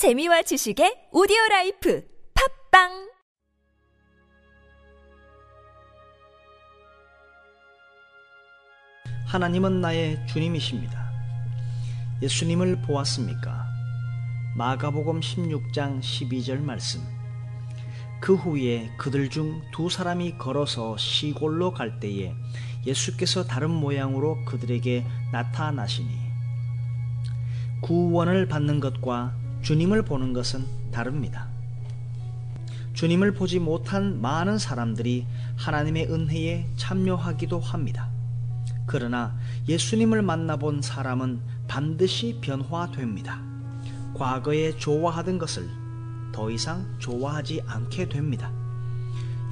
재미와 지식의 오디오 라이프 팟빵 하나님은 나의 주님이십니다. 예수님을 보았습니까? 마가복음 16장 12절 말씀. 그 후에 그들 중 두 사람이 걸어서 시골로 갈 때에 예수께서 다른 모양으로 그들에게 나타나시니 구원을 받는 것과 주님을 보는 것은 다릅니다. 주님을 보지 못한 많은 사람들이 하나님의 은혜에 참여하기도 합니다. 그러나 예수님을 만나본 사람은 반드시 변화됩니다. 과거에 좋아하던 것을 더 이상 좋아하지 않게 됩니다.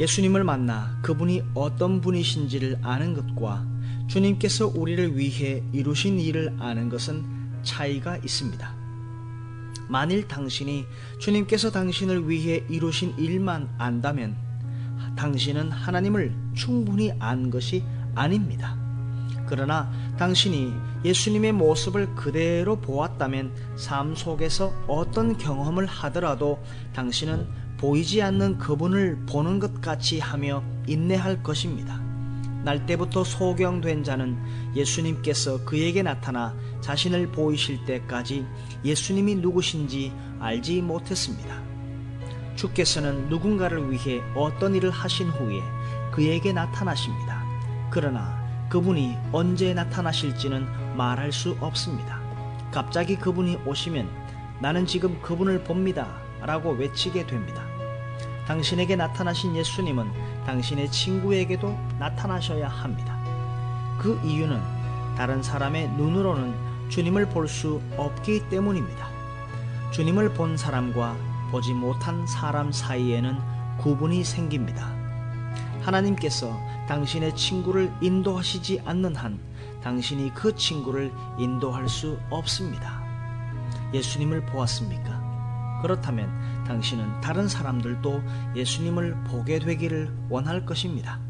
예수님을 만나 그분이 어떤 분이신지를 아는 것과 주님께서 우리를 위해 이루신 일을 아는 것은 차이가 있습니다. 만일 당신이 주님께서 당신을 위해 이루신 일만 안다면 당신은 하나님을 충분히 안 것이 아닙니다. 그러나 당신이 예수님의 모습을 그대로 보았다면 삶 속에서 어떤 경험을 하더라도 당신은 보이지 않는 그분을 보는 것 같이 하며 인내할 것입니다. 날 때부터 소경된 자는 예수님께서 그에게 나타나 자신을 보이실 때까지 예수님이 누구신지 알지 못했습니다. 주께서는 누군가를 위해 어떤 일을 하신 후에 그에게 나타나십니다. 그러나 그분이 언제 나타나실지는 말할 수 없습니다. 갑자기 그분이 오시면 나는 지금 그분을 봅니다. 라고 외치게 됩니다. 당신에게 나타나신 예수님은 당신의 친구에게도 나타나셔야 합니다. 그 이유는 다른 사람의 눈으로는 주님을 볼 수 없기 때문입니다. 주님을 본 사람과 보지 못한 사람 사이에는 구분이 생깁니다. 하나님께서 당신의 친구를 인도하시지 않는 한 당신이 그 친구를 인도할 수 없습니다. 예수님을 보았습니까? 그렇다면 당신은 다른 사람들도 예수님을 보게 되기를 원할 것입니다.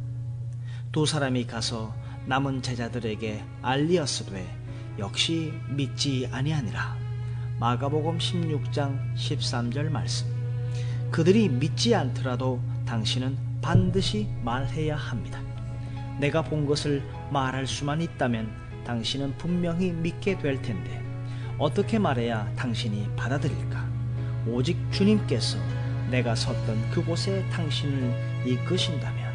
두 사람이 가서 남은 제자들에게 알리었으되 역시 믿지 아니하니라. 마가복음 16장 13절 말씀. 그들이 믿지 않더라도 당신은 반드시 말해야 합니다. 내가 본 것을 말할 수만 있다면 당신은 분명히 믿게 될 텐데 어떻게 말해야 당신이 받아들일까? 오직 주님께서 내가 섰던 그곳에 당신을 이끄신다면